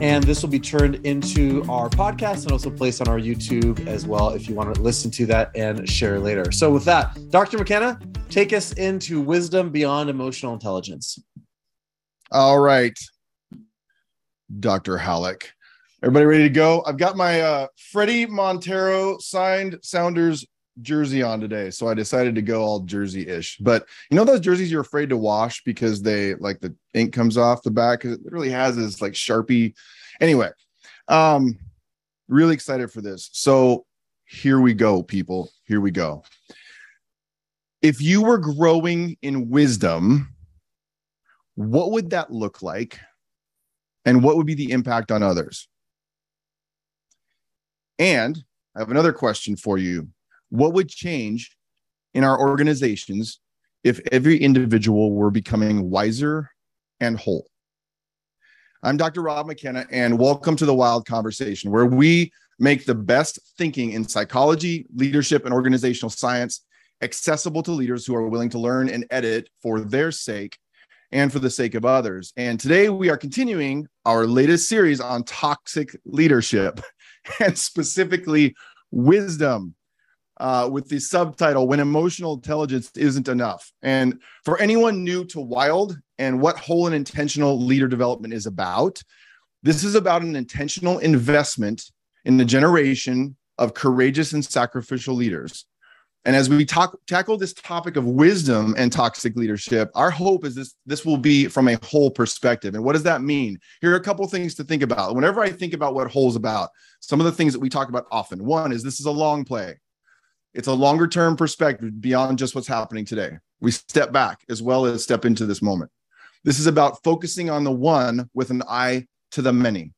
And this will be turned into our podcast and also placed on our YouTube as well if you want to listen to that and share later. So, with that, Dr. McKenna, take us into wisdom beyond emotional intelligence. All right, Dr. Halleck. Everybody ready to go? I've got my uh, Fredy Montero signed Sounders jersey on today, so I decided to go all jersey-ish. But you know those jerseys you're afraid to wash because they like the ink comes off the back. because It literally has this like sharpie. Anyway, um, really excited for this. So here we go, people. Here we go. If you were growing in wisdom, what would that look like? And what would be the impact on others? And I have another question for you. What would change in our organizations if every individual were becoming wiser and whole? I'm Dr. Rob McKenna, and welcome to the Wild Conversation, where we make the best thinking in psychology, leadership, and organizational science accessible to leaders who are willing to learn and edit for their sake and for the sake of others. And today we are continuing our latest series on toxic leadership. and specifically wisdom uh, with the subtitle When Emotional Intelligence Isn't Enough. And for anyone new to Wild and what whole and intentional leader development is about, this is about an intentional investment in the generation of courageous and sacrificial leaders and as we talk tackle this topic of wisdom and toxic leadership, our hope is this this will be from a whole perspective. And what does that mean? Here are a couple things to think about. Whenever I think about what whole is about, some of the things that we talk about often. One is this is a long play. It's a longer term perspective beyond just what's happening today. We step back as well as step into this moment. This is about focusing on the one with an eye to the many.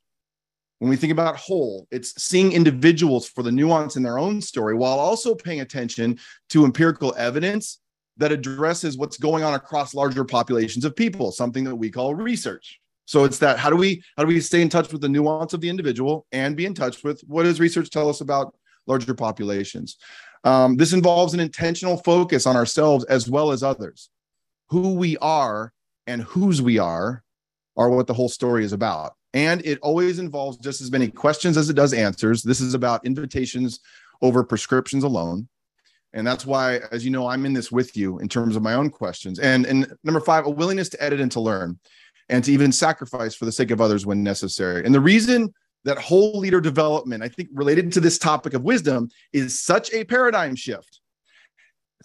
When we think about whole, it's seeing individuals for the nuance in their own story while also paying attention to empirical evidence that addresses what's going on across larger populations of people, something that we call research. So it's that how do we how do we stay in touch with the nuance of the individual and be in touch with what does research tell us about larger populations? Um, this involves an intentional focus on ourselves as well as others. Who we are and whose we are are what the whole story is about. And it always involves just as many questions as it does answers. This is about invitations over prescriptions alone. And that's why, as you know, I'm in this with you in terms of my own questions. And, and number five, a willingness to edit and to learn and to even sacrifice for the sake of others when necessary. And the reason that whole leader development, I think, related to this topic of wisdom, is such a paradigm shift.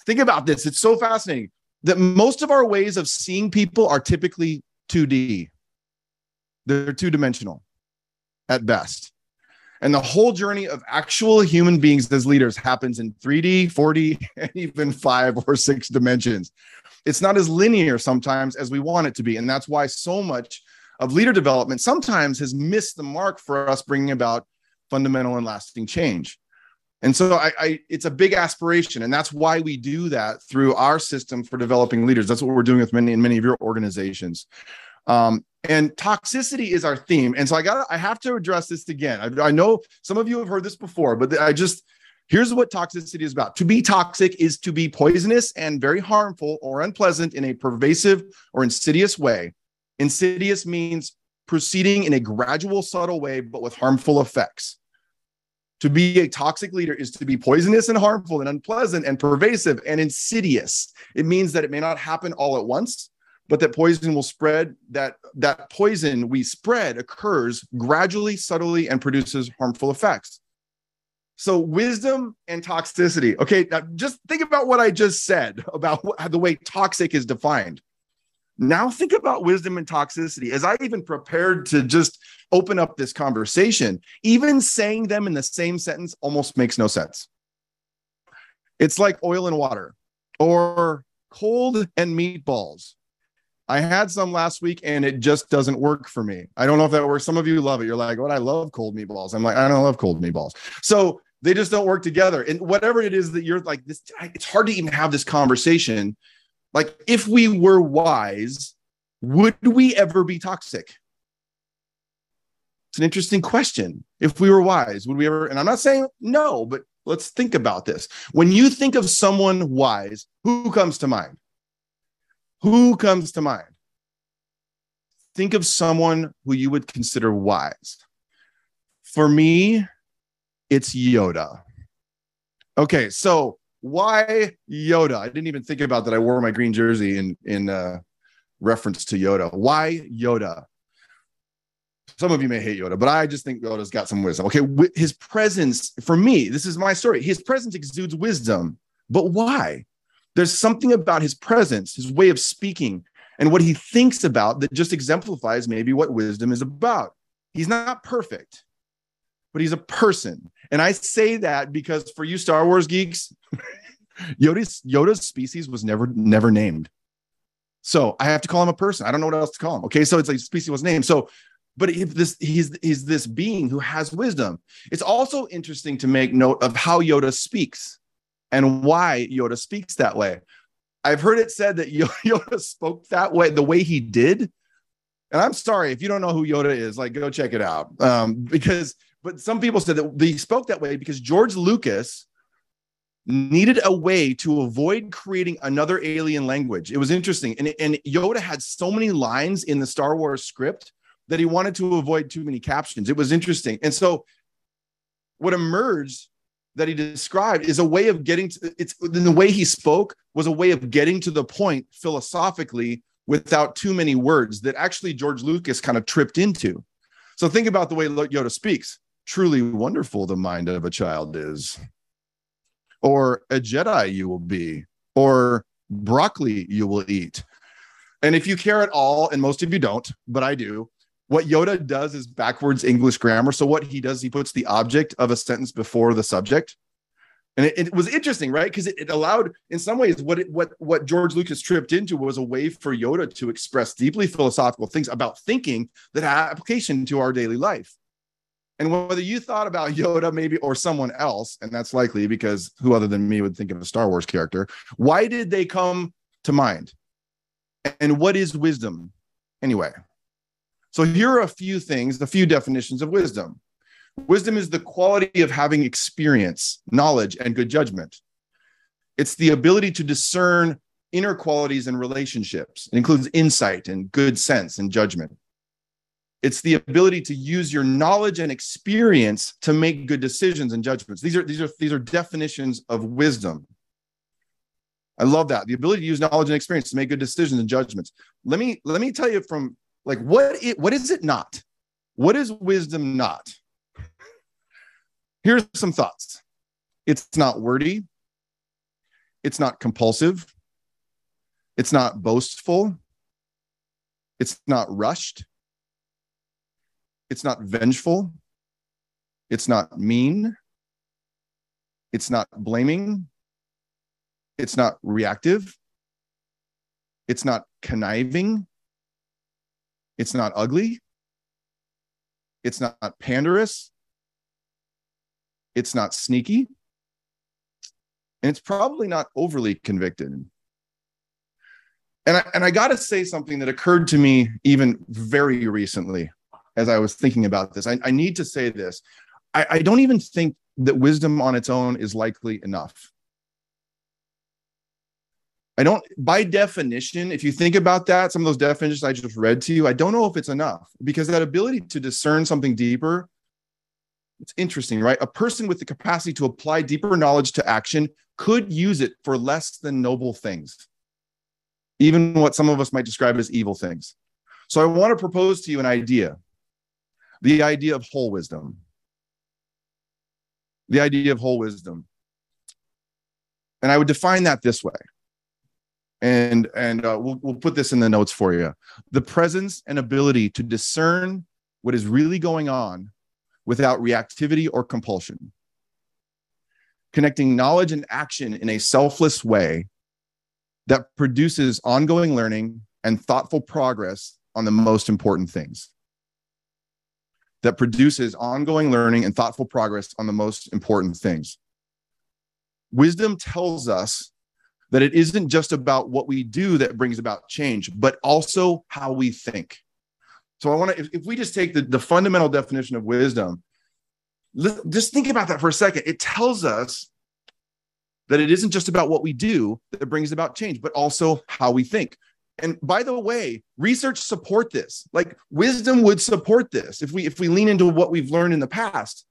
Think about this. It's so fascinating that most of our ways of seeing people are typically 2D. They're two dimensional at best. And the whole journey of actual human beings as leaders happens in 3D, 4D, and even five or six dimensions. It's not as linear sometimes as we want it to be. And that's why so much of leader development sometimes has missed the mark for us bringing about fundamental and lasting change. And so I, I, it's a big aspiration, and that's why we do that through our system for developing leaders. That's what we're doing with many in many of your organizations. Um, and toxicity is our theme. And so I got I have to address this again. I, I know some of you have heard this before, but I just here's what toxicity is about. To be toxic is to be poisonous and very harmful or unpleasant in a pervasive or insidious way. Insidious means proceeding in a gradual, subtle way, but with harmful effects. To be a toxic leader is to be poisonous and harmful and unpleasant and pervasive and insidious. It means that it may not happen all at once, but that poison will spread that that poison we spread occurs gradually subtly and produces harmful effects. So wisdom and toxicity. Okay now just think about what i just said about the way toxic is defined now think about wisdom and toxicity as i even prepared to just open up this conversation even saying them in the same sentence almost makes no sense it's like oil and water or cold and meatballs I had some last week and it just doesn't work for me. I don't know if that works. Some of you love it. You're like, what? I love cold meatballs. I'm like, I don't love cold meatballs. So they just don't work together. And whatever it is that you're like, this, it's hard to even have this conversation. Like, if we were wise, would we ever be toxic? It's an interesting question. If we were wise, would we ever? And I'm not saying no, but let's think about this. When you think of someone wise, who comes to mind? Who comes to mind? think of someone who you would consider wise. For me, it's Yoda. Okay, so why Yoda? I didn't even think about that. I wore my green jersey in in uh, reference to Yoda. Why Yoda? Some of you may hate Yoda, but I just think Yoda's got some wisdom. Okay, his presence for me, this is my story. His presence exudes wisdom, but why? There's something about his presence, his way of speaking, and what he thinks about that just exemplifies maybe what wisdom is about. He's not perfect, but he's a person. And I say that because for you Star Wars geeks, Yoda's Yoda's species was never never named. So I have to call him a person. I don't know what else to call him. Okay, so it's like species was named. So, but if this he's he's this being who has wisdom. It's also interesting to make note of how Yoda speaks and why Yoda speaks that way. I've heard it said that Yoda spoke that way, the way he did. And I'm sorry if you don't know who Yoda is, like go check it out. Um, because, but some people said that they spoke that way because George Lucas needed a way to avoid creating another alien language. It was interesting. And, and Yoda had so many lines in the Star Wars script that he wanted to avoid too many captions. It was interesting. And so what emerged that he described is a way of getting to it's in the way he spoke was a way of getting to the point philosophically without too many words that actually George Lucas kind of tripped into. So think about the way Yoda speaks. Truly wonderful the mind of a child is. Or a Jedi you will be, or broccoli you will eat. And if you care at all, and most of you don't, but I do, what Yoda does is backwards English grammar. So what he does, he puts the object of a sentence before the subject. And it, it was interesting, right? Because it, it, allowed, in some ways, what it, what what George Lucas tripped into was a way for Yoda to express deeply philosophical things about thinking that have application to our daily life. And whether you thought about Yoda, maybe or someone else, and that's likely because who other than me would think of a Star Wars character? Why did they come to mind? And what is wisdom anyway? So here are a few things, a few definitions of wisdom. Wisdom is the quality of having experience, knowledge, and good judgment. It's the ability to discern inner qualities and relationships. It includes insight and good sense and judgment. It's the ability to use your knowledge and experience to make good decisions and judgments. These are these are these are definitions of wisdom. I love that. The ability to use knowledge and experience to make good decisions and judgments. Let me let me tell you from like what it, what is it not? What is wisdom not? Here's some thoughts. It's not wordy. It's not compulsive. It's not boastful. It's not rushed. It's not vengeful. It's not mean. It's not blaming. It's not reactive. It's not conniving. It's not ugly. It's not panderous. It's not sneaky. And it's probably not overly convicted. And I, and I got to say something that occurred to me even very recently as I was thinking about this. I, I need to say this. I, I don't even think that wisdom on its own is likely enough. I don't, by definition, if you think about that, some of those definitions I just read to you, I don't know if it's enough because that ability to discern something deeper, it's interesting, right? A person with the capacity to apply deeper knowledge to action could use it for less than noble things, even what some of us might describe as evil things. So I want to propose to you an idea the idea of whole wisdom. The idea of whole wisdom. And I would define that this way and and uh, we'll, we'll put this in the notes for you the presence and ability to discern what is really going on without reactivity or compulsion connecting knowledge and action in a selfless way that produces ongoing learning and thoughtful progress on the most important things that produces ongoing learning and thoughtful progress on the most important things wisdom tells us that it isn't just about what we do that brings about change, but also how we think. So I want to, if, if, we just take the, the fundamental definition of wisdom, just think about that for a second. It tells us that it isn't just about what we do that brings about change, but also how we think. And by the way, research support this. Like wisdom would support this if we if we lean into what we've learned in the past.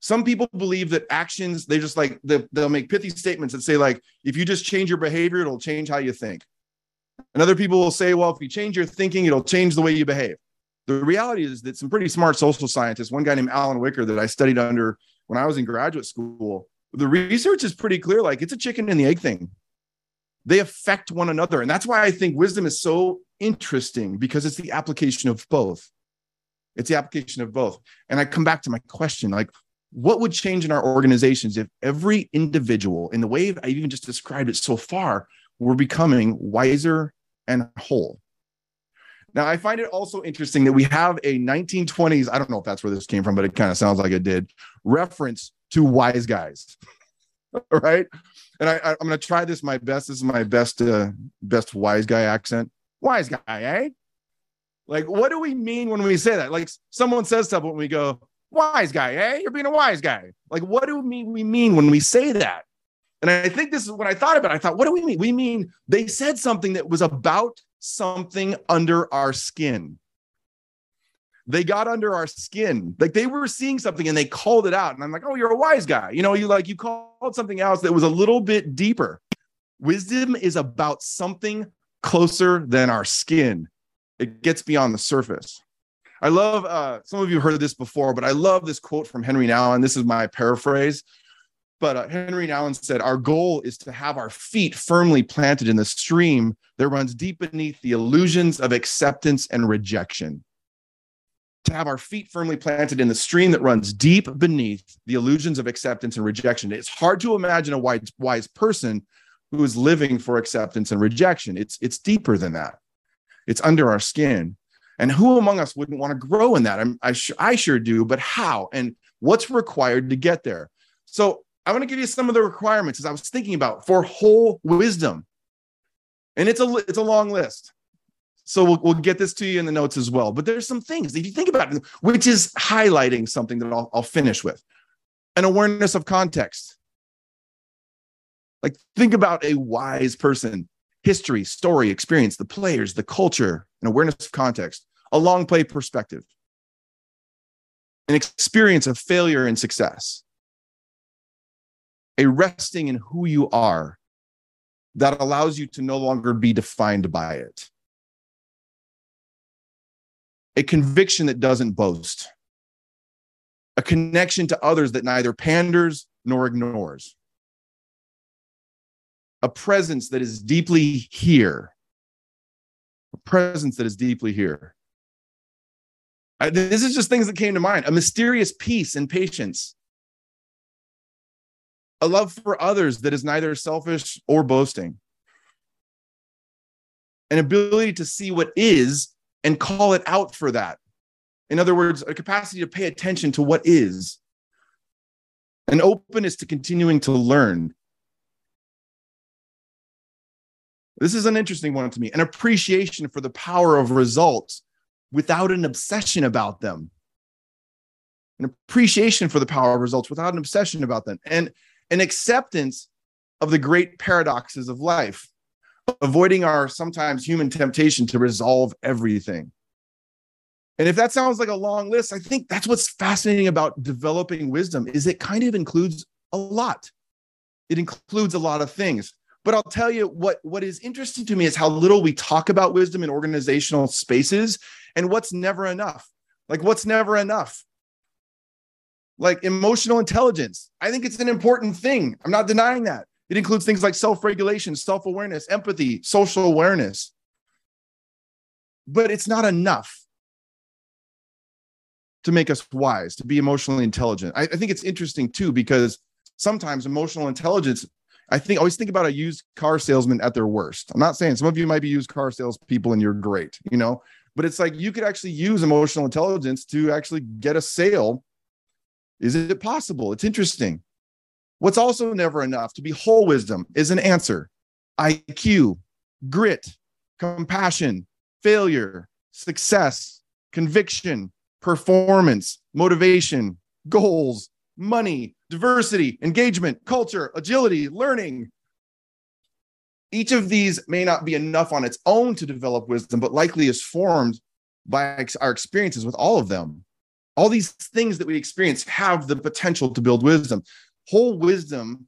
Some people believe that actions, they just like they, they'll make pithy statements that say, like, if you just change your behavior, it'll change how you think. And other people will say, well, if you change your thinking, it'll change the way you behave. The reality is that some pretty smart social scientists, one guy named Alan Wicker that I studied under when I was in graduate school, the research is pretty clear. Like it's a chicken and the egg thing. They affect one another. And that's why I think wisdom is so interesting because it's the application of both. It's the application of both. And I come back to my question like, what would change in our organizations if every individual, in the way I even just described it so far, were becoming wiser and whole? Now, I find it also interesting that we have a 1920s, I don't know if that's where this came from, but it kind of sounds like it did, reference to wise guys. right? And I, am going to try this my best. This is my best, uh, best wise guy accent. Wise guy, eh? Like, what do we mean when we say that? Like, someone says something, when we go, wise guy, eh? You're being a wise guy. Like, what do we, we mean when we say that? And I think this is what I thought about. I thought, what do we mean? We mean they said something that was about something under our skin. They got under our skin. Like they were seeing something and they called it out. And I'm like, oh, you're a wise guy. You know, you like, you called something else that was a little bit deeper. Wisdom is about something closer than our skin, it gets beyond the surface. I love, uh, some of you heard this before, but I love this quote from Henri Nouwen. This is my paraphrase. But uh, Henri Nouwen said, Our goal is to have our feet firmly planted in the stream that runs deep beneath the illusions of acceptance and rejection. To have our feet firmly planted in the stream that runs deep beneath the illusions of acceptance and rejection. It's hard to imagine a wise, wise person who is living for acceptance and rejection. It's, it's deeper than that, it's under our skin. And who among us wouldn't want to grow in that? I'm, I, I sure do, but how? And what's required to get there? So I want to give you some of the requirements as I was thinking about for whole wisdom. And it's a it's a long list. So we'll, we'll get this to you in the notes as well. But there's some things if you think about it, which is highlighting something that I'll, I'll finish with an awareness of context. Like think about a wise person, history, story, experience, the players, the culture, an awareness of context, a long play perspective, an experience of failure and success a resting in who you are that allows you to no longer be defined by it. A conviction that doesn't boast, a connection to others that neither panders nor ignores, a presence that is deeply here, a presence that is deeply here. I, this is just things that came to mind a mysterious peace and patience a love for others that is neither selfish or boasting, an ability to see what is and call it out for that. In other words, a capacity to pay attention to what is, an openness to continuing to learn. This is an interesting one to me an appreciation for the power of results without an obsession about them. An appreciation for the power of results without an obsession about them. And an acceptance of the great paradoxes of life, avoiding our sometimes human temptation to resolve everything. And if that sounds like a long list, I think that's what's fascinating about developing wisdom is it kind of includes a lot. It includes a lot of things. But I'll tell you what what is interesting to me is how little we talk about wisdom in organizational spaces and what's never enough. Like what's never enough? like emotional intelligence. I think it's an important thing. I'm not denying that. It includes things like self regulation, self awareness, empathy, social awareness. But it's not enough to make us wise, to be emotionally intelligent. I, I think it's interesting too, because sometimes emotional intelligence, I think, always think about a used car salesman at their worst. I'm not saying some of you might be used car salespeople and you're great, you know, but it's like you could actually use emotional intelligence to actually get a sale is it possible? It's interesting. What's also never enough to be whole wisdom is an answer IQ, grit, compassion, failure, success, conviction, performance, motivation, goals, money, diversity, engagement, culture, agility, learning. Each of these may not be enough on its own to develop wisdom, but likely is formed by our experiences with all of them. All these things that we experience have the potential to build wisdom. Whole wisdom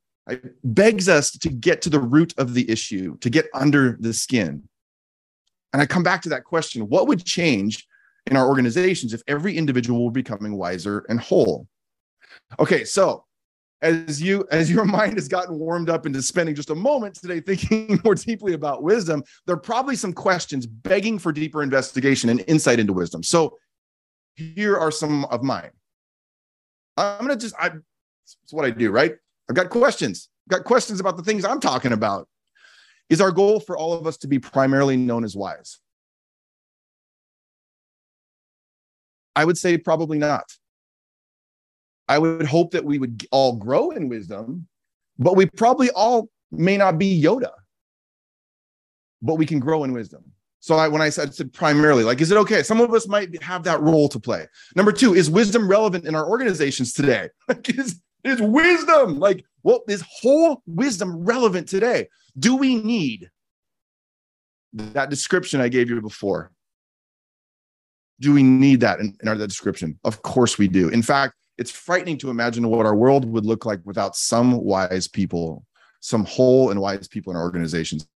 begs us to get to the root of the issue, to get under the skin. And I come back to that question what would change in our organizations if every individual were becoming wiser and whole? Okay, so as you as your mind has gotten warmed up into spending just a moment today thinking more deeply about wisdom there are probably some questions begging for deeper investigation and insight into wisdom so here are some of mine i'm gonna just i it's what i do right i've got questions i've got questions about the things i'm talking about is our goal for all of us to be primarily known as wise i would say probably not I would hope that we would all grow in wisdom, but we probably all may not be Yoda, but we can grow in wisdom. So I, when I said, said primarily, like, is it okay? Some of us might have that role to play. Number two, is wisdom relevant in our organizations today? Is, is wisdom like, well, is whole wisdom relevant today? Do we need that description I gave you before? Do we need that in, in our description? Of course we do. In fact, it's frightening to imagine what our world would look like without some wise people, some whole and wise people in our organizations.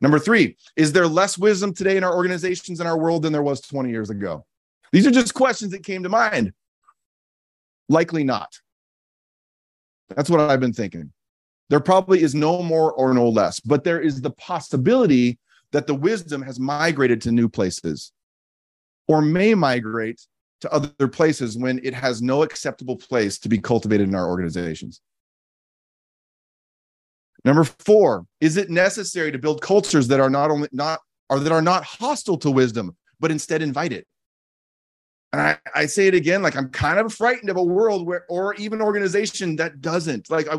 Number three, is there less wisdom today in our organizations and our world than there was 20 years ago? These are just questions that came to mind. Likely not. That's what I've been thinking. There probably is no more or no less, but there is the possibility that the wisdom has migrated to new places or may migrate to other places when it has no acceptable place to be cultivated in our organizations. Number four, is it necessary to build cultures that are not only not or that are not hostile to wisdom, but instead invite it? And I, I say it again, like I'm kind of frightened of a world where, or even organization that doesn't. Like, I,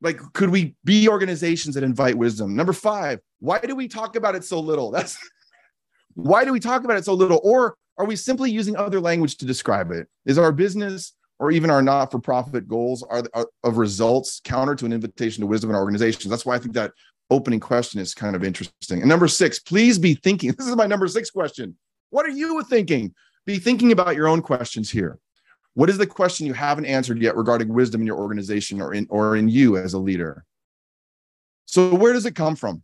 like, could we be organizations that invite wisdom? Number five, why do we talk about it so little? That's why do we talk about it so little? Or are we simply using other language to describe it? Is our business or even our not-for-profit goals are, are of results counter to an invitation to wisdom in our organizations? That's why I think that opening question is kind of interesting. And number six, please be thinking. This is my number six question. What are you thinking? Be thinking about your own questions here. What is the question you haven't answered yet regarding wisdom in your organization or in or in you as a leader? So where does it come from?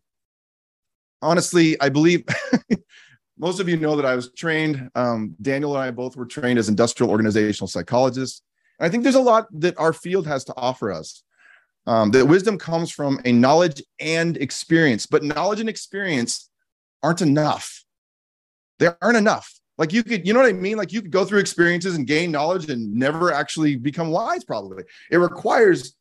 Honestly, I believe most of you know that I was trained. Um, Daniel and I both were trained as industrial organizational psychologists. And I think there's a lot that our field has to offer us. Um, that wisdom comes from a knowledge and experience, but knowledge and experience aren't enough. They aren't enough. Like you could, you know what I mean? Like you could go through experiences and gain knowledge and never actually become wise, probably. It requires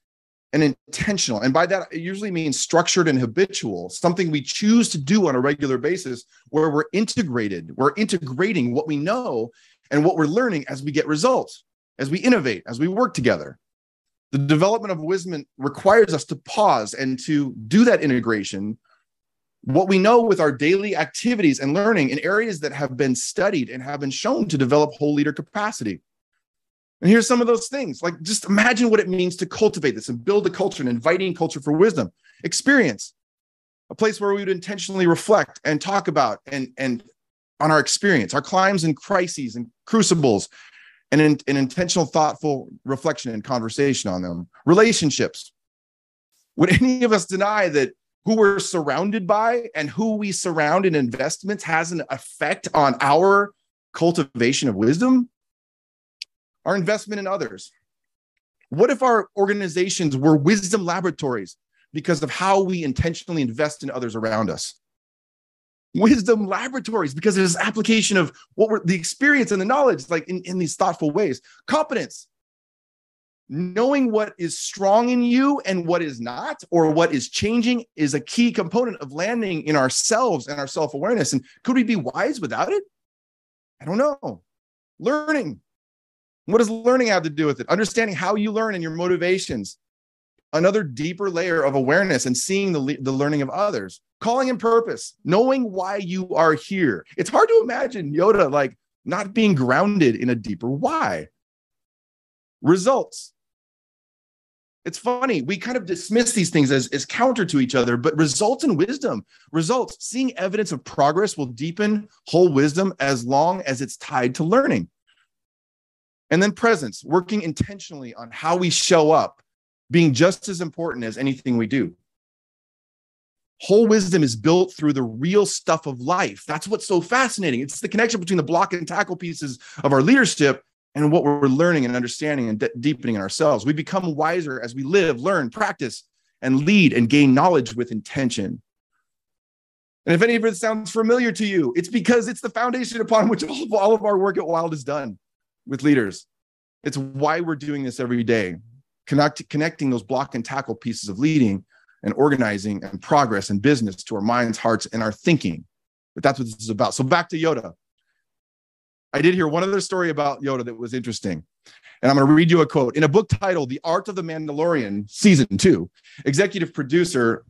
an intentional. And by that, it usually means structured and habitual, something we choose to do on a regular basis where we're integrated, we're integrating what we know and what we're learning as we get results, as we innovate, as we work together. The development of wisdom requires us to pause and to do that integration. What we know with our daily activities and learning in areas that have been studied and have been shown to develop whole leader capacity. And here's some of those things. Like just imagine what it means to cultivate this and build a culture, an inviting culture for wisdom. Experience, a place where we would intentionally reflect and talk about and and on our experience, our climbs and crises and crucibles, and an, an intentional, thoughtful reflection and conversation on them. Relationships. Would any of us deny that who we're surrounded by and who we surround in investments has an effect on our cultivation of wisdom? our investment in others? What if our organizations were wisdom laboratories because of how we intentionally invest in others around us? Wisdom laboratories because there's application of what we're the experience and the knowledge, like in, in these thoughtful ways. Competence, knowing what is strong in you and what is not, or what is changing, is a key component of landing in ourselves and our self awareness. And could we be wise without it? I don't know. Learning, what does learning have to do with it? Understanding how you learn and your motivations. Another deeper layer of awareness and seeing the, the learning of others. Calling and purpose, knowing why you are here. It's hard to imagine Yoda like not being grounded in a deeper why. Results. It's funny. We kind of dismiss these things as, as counter to each other, but results in wisdom, results, seeing evidence of progress will deepen whole wisdom as long as it's tied to learning. And then presence, working intentionally on how we show up, being just as important as anything we do. Whole wisdom is built through the real stuff of life. That's what's so fascinating. It's the connection between the block and tackle pieces of our leadership and what we're learning and understanding and de- deepening in ourselves. We become wiser as we live, learn, practice, and lead and gain knowledge with intention. And if any of it sounds familiar to you, it's because it's the foundation upon which all of, all of our work at Wild is done with leaders. It's why we're doing this every day, connect, connecting those block and tackle pieces of leading and organizing and progress and business to our minds, hearts, and our thinking. But that's what this is about. So back to Yoda. I did hear one other story about Yoda that was interesting. And I'm going to read you a quote. In a book titled The Art of the Mandalorian, season two, executive producer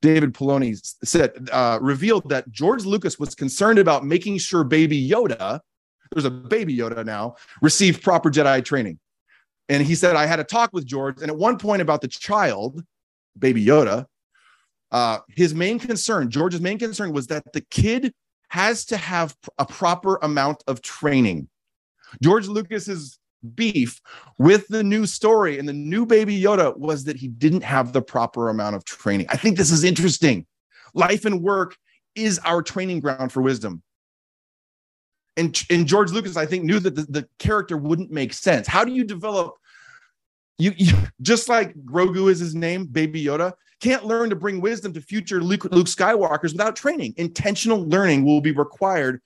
David Filoni said, uh, revealed that George Lucas was concerned about making sure baby Yoda, there's a baby Yoda now, received proper Jedi training. And he said, I had a talk with George. And at one point about the child, Baby Yoda, uh, his main concern, George's main concern was that the kid has to have a proper amount of training. George Lucas's beef with the new story and the new Baby Yoda was that he didn't have the proper amount of training. I think this is interesting. Life and work is our training ground for wisdom. And, and George Lucas, I think, knew that the, the character wouldn't make sense. How do you develop you, you, just like Grogu is his name, Baby Yoda, can't learn to bring wisdom to future Luke, Luke Skywalkers without training. Intentional learning will be required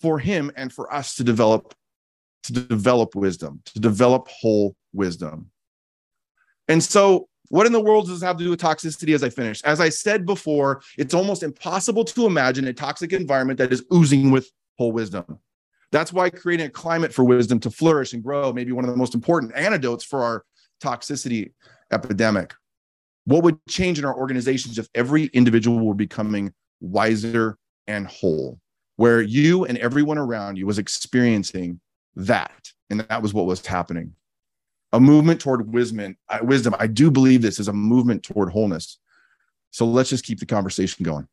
for him and for us to develop to develop wisdom, to develop whole wisdom. And so, what in the world does this have to do with toxicity as I finish? As I said before, it's almost impossible to imagine a toxic environment that is oozing with whole wisdom. That's why creating a climate for wisdom to flourish and grow may be one of the most important antidotes for our toxicity epidemic. What would change in our organizations if every individual were becoming wiser and whole, where you and everyone around you was experiencing that? And that was what was happening. A movement toward wisdom. Wisdom. I do believe this is a movement toward wholeness. So let's just keep the conversation going.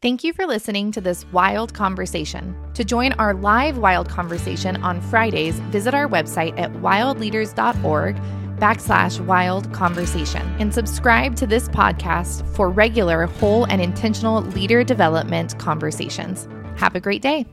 Thank you for listening to this wild conversation. To join our live wild conversation on Fridays, visit our website at wildleaders.org backslash wild conversation and subscribe to this podcast for regular whole and intentional leader development conversations. Have a great day.